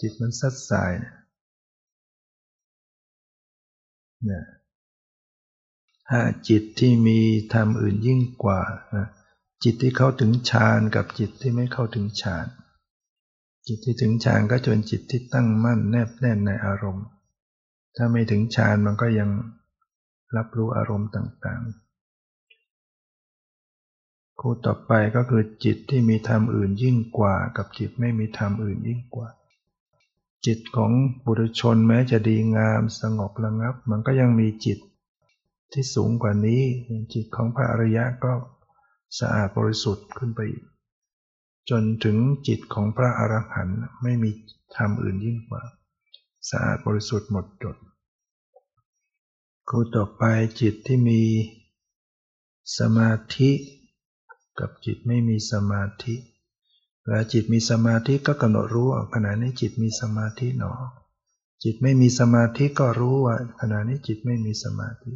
จิตมันซัดสายเนี่ย จิตที่มีธรรมอื่นยิ่งกว่า จิตที่เข้าถึงฌานกับจิตที่ไม่เข้าถึงฌาน จิตที่ถึงฌานก็จนจิตที่ตั้งมั่นแนบแน่นในอารมณ์ ถ้าไม่ถึงฌานมันก็ยังรับรู้อารมณ์ต่างๆ คู่ต่อไปก็คือจิตที่มีธรรมอื่นยิ่งกว่า กับจิตไม่มีธรรมอื่นยิ่งกว่า จิตของบุรุชนแม้จะดีงามสงบระงับ มันก็ยังมีจิต ที่สูงกว่านี้จิตของพระอริยะก็สะอาดบริสุทธิ์ขึ้นไปอีก จนถึงจิตของพระอรหันต์ไม่มีธรรมอื่นยิ่งกว่า สะอาดบริสุทธิ์หมดจดคู่ต่อไปจิตที่มีสมาธิกับจิตไม่มีสมาธิเวลาจิตมีสมาธิก็กำหนดรู้ว่าขณะนี้จิตมีสมาธิหนอ จิตไม่มีสมาธิก็รู้ว่าขณะนี้จิตไม่มีสมาธิ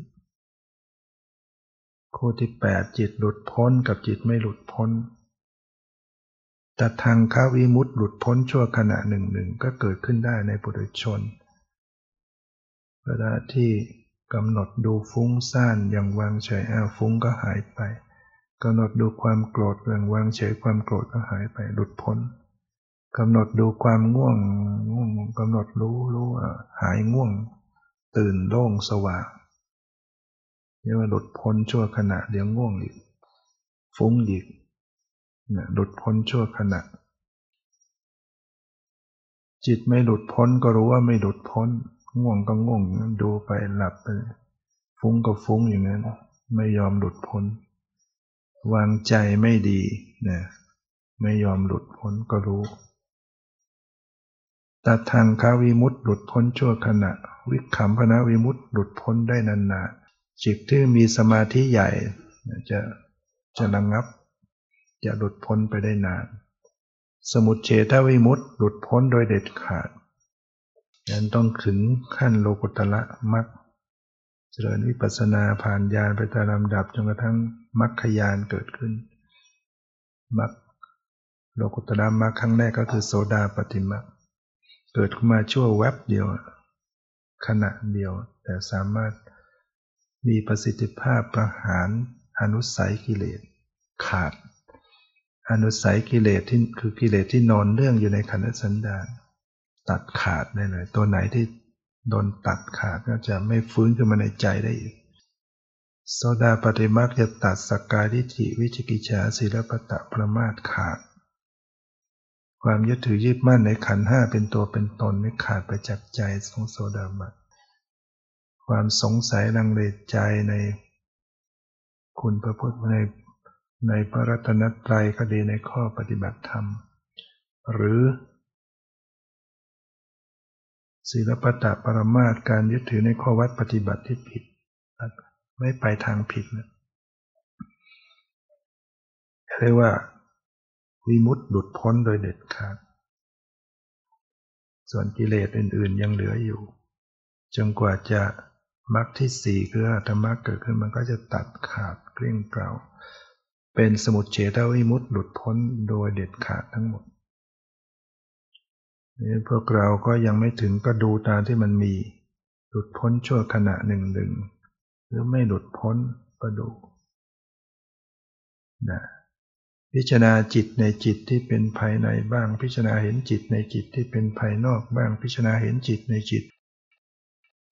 คู่ที่แปดจิตหลุดพ้นกับจิตไม่หลุดพ้นแต่ทางคาวิมุตต์หลุดพ้นชั่วขณะหนึ่งหนึ่งก็เกิดขึ้นได้ในปุถุชนเวลาที่กำหนดดูฟุ้งซ่านอย่างวางเฉยอ้าวฟุ้งก็หายไปกำหนดดูความโกรธอย่างวางเฉยความโกรธก็หายไปหลุดพ้นกำหนดดูความง่วงง่วงกำหนดรู้รู้หายง่วง ตื่นโล่งสว่าง เรียกว่าหลุดพ้นชั่วขณะเดี๋ยวง่วงอีก ฟุ้งอีกเนี่ยหลุดพ้นชั่วขณะ จิตไม่หลุดพ้นก็รู้ว่าไม่หลุดพ้น ง่วงก็ง่วงดูไปหลับไปฟุ้งก็ฟุ้งอย่างนั้นไม่ยอมหลุดพ้น วางใจไม่ดีเนี่ยไม่ยอมหลุดพ้นก็รู้ตัดทางคาวิมุตต์หลุดพ้นชั่วขณะ วิขำพนะวิมุตต์หลุดพ้นได้นานๆ จิตที่มีสมาธิใหญ่ จะจะระงับ จะหลุดพ้นไปได้นาน สมุดเฉทวิมุตต์หลุดพ้นโดยเด็ดขาดยันต้องถึงขั้นโลกุตละมักเจริญวิปัสนาผ่านญาณไปตามลำดับจนกระทั่งมัคคยานเกิดขึ้นมักโลกุตละมักครั้งแรกก็คือโสดาปฏิมักเกิดขึ้นมาชั่วแวบเดียว ขณะเดียวแต่สามารถ มีประสิทธิภาพประหารอนุสัยกิเลสขาด อนุสัยกิเลสที่คือกิเลสที่นอนเรื่องอยู่ในขันธสันดานตัดขาดได้เลย ตัวไหนที่โดนตัดขาดก็จะไม่ฟื้นขึ้นมาในใจได้อีกโซดาปฏิมาจะตัดสกกายทิฏฐิวิจิกิจฉาศิลปตะประมาทขาด ความยึดถือยึดมั่นในขันห้าเป็นตัวเป็นตนไม่ขาดไปจากใจของโซดาบัต ความสงสัยลังเลใจในคุณพระพุทธในในพระรัตนตรัยก็ดีในข้อปฏิบัติธรรม หรือศีลปตะปรมาตการยึดถือในข้อวัดปฏิบัติที่ผิด ไม่ไปทางผิดนะเรียกว่าวิมุตต์หลุดพ้นโดยเด็ดขาด ส่วนกิเลสอื่น ๆ ยังเหลืออยู่ จนกว่าจะ มรรคที่สี่คือธรรมะเกิดขึ้นมันก็จะตัดขาดเกลี้ยงเกลาเป็นสมุดเฉทวิมุตต์หลุดพ้นโดยเด็ดขาดทั้งหมดนี่พวกเราก็ยังไม่ถึงก็ดูตามที่มันมี หลุดพ้นชั่วขณะหนึ่งหนึ่งหรือไม่หลุดพ้นก็ดูนะพิจารณาจิตในจิตที่เป็นภายในบ้าง พิจารณาเห็นจิตในจิตที่เป็นภายนอกบ้าง พิจารณาเห็นจิตในจิต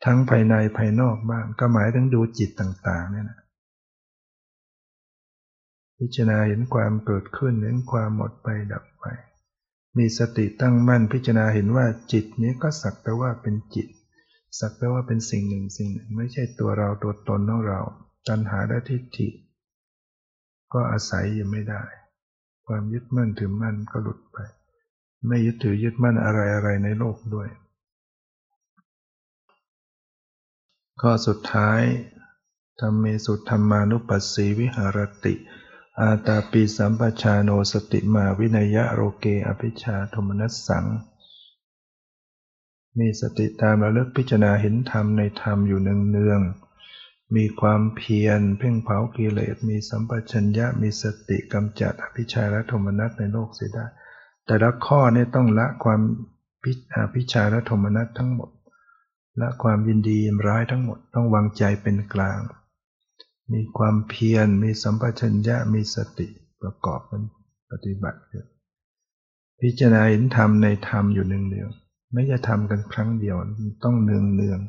ทั้งภายในภายนอกบ้าง ก็หมายถึงดูจิตต่างๆเนี่ยนะพิจารณาเห็นความเกิดขึ้นเห็นความหมดไปดับไป มีสติตั้งมั่นพิจารณาเห็นว่าจิตนี้ก็สักแต่ว่าเป็นจิต สักแต่ว่าเป็นสิ่งหนึ่งสิ่งหนึ่ง ไม่ใช่ตัวเราตัวตนของเรา ตัณหาและทิฏฐิ ก็อาศัยอยู่ไม่ได้ ความยึดมั่นถือมั่นก็หลุดไป ไม่ยึดถือยึดมั่นอะไรอะไรในโลกด้วย ข้อสุดท้ายธรรมเมสุธรรมานุปัสสีวิหารติ อาตาปีสัมปชาโนสติมาวินยะโรเกอภิชาธมนัสสัง มีสติตามระลึกพิจารณาเห็นธรรมในธรรมอยู่เนืองๆ มีความเพียรเพ่งเผากิเลส มีสัมปชัญญะ มีสติกำจัดอภิชาและโทมนัสในโลกเสียได้ แต่ละข้อนี่ต้องละความอภิชาและโทมนัสทั้งหมด ละความยินดียินร้ายทั้งหมดต้องวางใจเป็นกลาง มีความเพียรมีสัมปชัญญะมีสติประกอบกันปฏิบัติเพิจารณาเห็นธรรมในธรรมอยู่หนึ่งเดียว ไม่จะทำกันครั้งเดียวต้องเนืองเนือง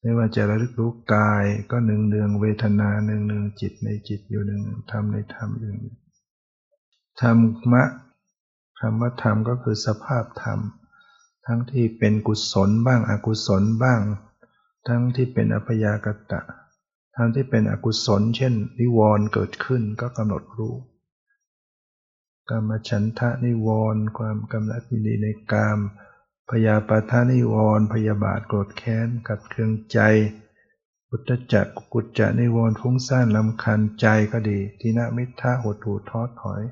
ไม่ว่าจะระลึกรู้กายก็หนึ่งเนืองเวทนาหนึ่งหนึ่งจิตในจิตอยู่หนึ่งธรรมในธรรมอยู่หนึ่งธรรมะคำว่าธรรมก็คือสภาพธรรม ทั้งที่เป็นกุศลบ้างอกุศลบ้าง ทั้งที่เป็นอัพยากตะ ทั้งที่เป็นอกุศล เช่น นิวรณ์เกิดขึ้นก็กำหนดรู้กรรมฉันทะนิวรณ์ความกำลังยินดีในกามพยาปาทานิวรณ์พยาบาทโกรธแค้นกัดเคืองใจอุตจักกุจจะนิวรณ์ฟุ้งซ่านลำคันใจก็ดีทินามิทะหดหูท้อถอย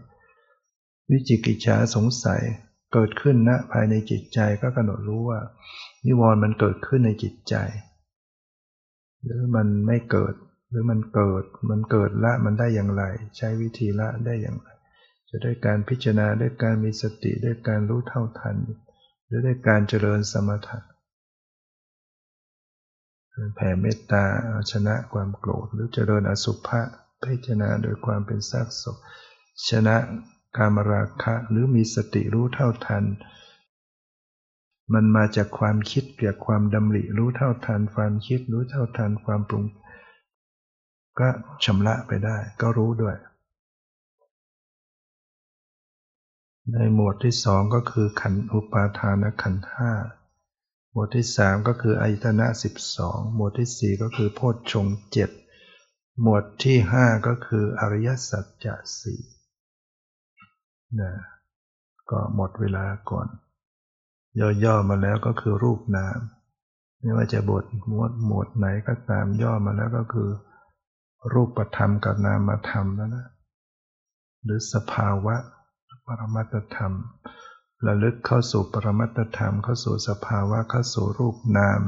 วิจิกิจฉาสงสัย เกิดขึ้นนะภายในจิตใจก็กำหนดรู้ว่า นิวรณ์มันเกิดขึ้นในจิตใจ หรือมันไม่เกิดหรือมันเกิดมันเกิดละมันได้อย่างไร ใช้วิธีละได้อย่างไร จะด้วยการพิจารณาด้วยการมีสติด้วยการรู้เท่าทัน หรือด้วยการเจริญสมถะแผ่เมตตาเอาชนะความโกรธหรือเจริญอสุภะพิจารณาโดยความเป็นซากศพชนะ กามราคะหรือมีสติรู้เท่าทัน มันมาจากความคิดเกี่ยวความดำริรู้เท่าทัน ความคิดรู้เท่าทันความปรุง ก็ชำระไปได้ก็รู้ด้วย ในหมวดที่สองก็คือขันอุปาทานขันห้าหมวดที่สามก็คืออายตนะสิบสองหมวดที่สี่ก็คือโพชฌงเจ็ดหมวดที่ห้าก็คืออริยสัจจะสี่ นะก็หมดเวลาก่อน ย่อๆมาแล้วก็คือรูปนาม ไม่ว่าจะบทหมวดหมวดไหนก็ตามย่อมาแล้วก็คือ รูปธรรมกับนามธรรมนั่นนะหรือสภาวะปรมัตธรรมระลึกเข้าสู่ปรมัตธรรมเข้าสู่สภาวะเข้าสู่รูปนาม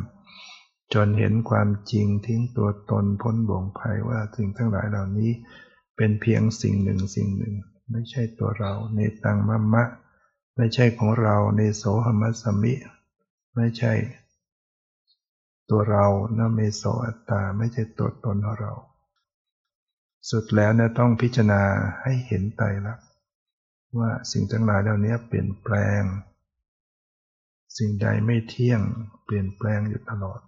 จนเห็นความจริงทิ้งตัวตนพ้นบ่วงภัยว่าสิ่งทั้งหลายเหล่านี้ เป็นเพียงสิ่งหนึ่งสิ่งหนึ่ง ไม่ใช่ตัวเราในตังมะมะ ไม่ใช่ของเราในโสหมัสมิ ไม่ใช่ ตัวเรานะเมโสอัตตา ไม่ใช่ตัวตนของเรา สุดแล้วเนี่ยต้องพิจารณาให้เห็นไตรลักษณ์ว่าสิ่งทั้งหลายเหล่านี้เปลี่ยนแปลง สิ่งใดไม่เที่ยง เปลี่ยนแปลงอยู่ตลอด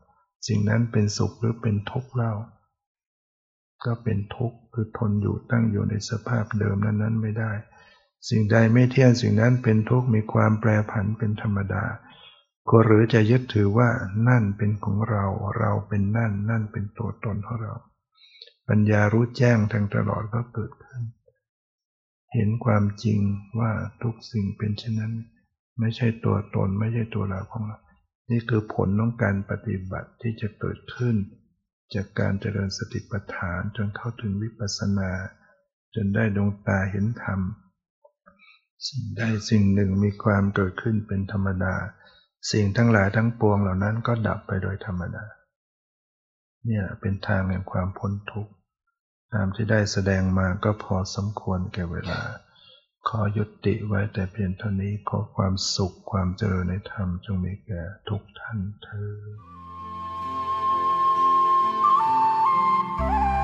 สิ่งนั้นเป็นสุขหรือเป็นทุกข์เล่า ก็เป็นทุกข์คือทนอยู่ตั้งอยู่ในสภาพเดิมนั้นๆ ไม่ได้ สิ่งใดไม่เที่ยงสิ่งนั้นเป็นทุกข์มีความแปรผันเป็นธรรมดาก็หรือจะยึดถือว่านั่นเป็นของเราเราเป็นนั่น นั่นเป็นตัวตนของเรา ปัญญารู้แจ้งทั้งตลอดก็เกิดขึ้น เห็นความจริงว่าทุกสิ่งเป็นเช่นนั้น ไม่ใช่ตัวตนไม่ใช่ตัวเราของเรานี่คือผลของการปฏิบัติที่จะเกิดขึ้น จากการเจริญสติปัฏฐานจนเข้าถึงวิปัสสนา จนได้ดวงตาเห็นธรรม สิ่งใดสิ่งหนึ่งมีความเกิดขึ้นเป็นธรรมดา สิ่งทั้งหลายทั้งปวงเหล่านั้นก็ดับไปโดยธรรมดา เนี่ยเป็นทางแห่งความพ้นทุกข์ตามที่ได้แสดงมาก็พอสมควรแก่เวลา ขอยุติไว้แต่เพียงเท่านี้ขอความสุขความเจริญในธรรมจงมีแก่ทุกท่านเธอ Bye.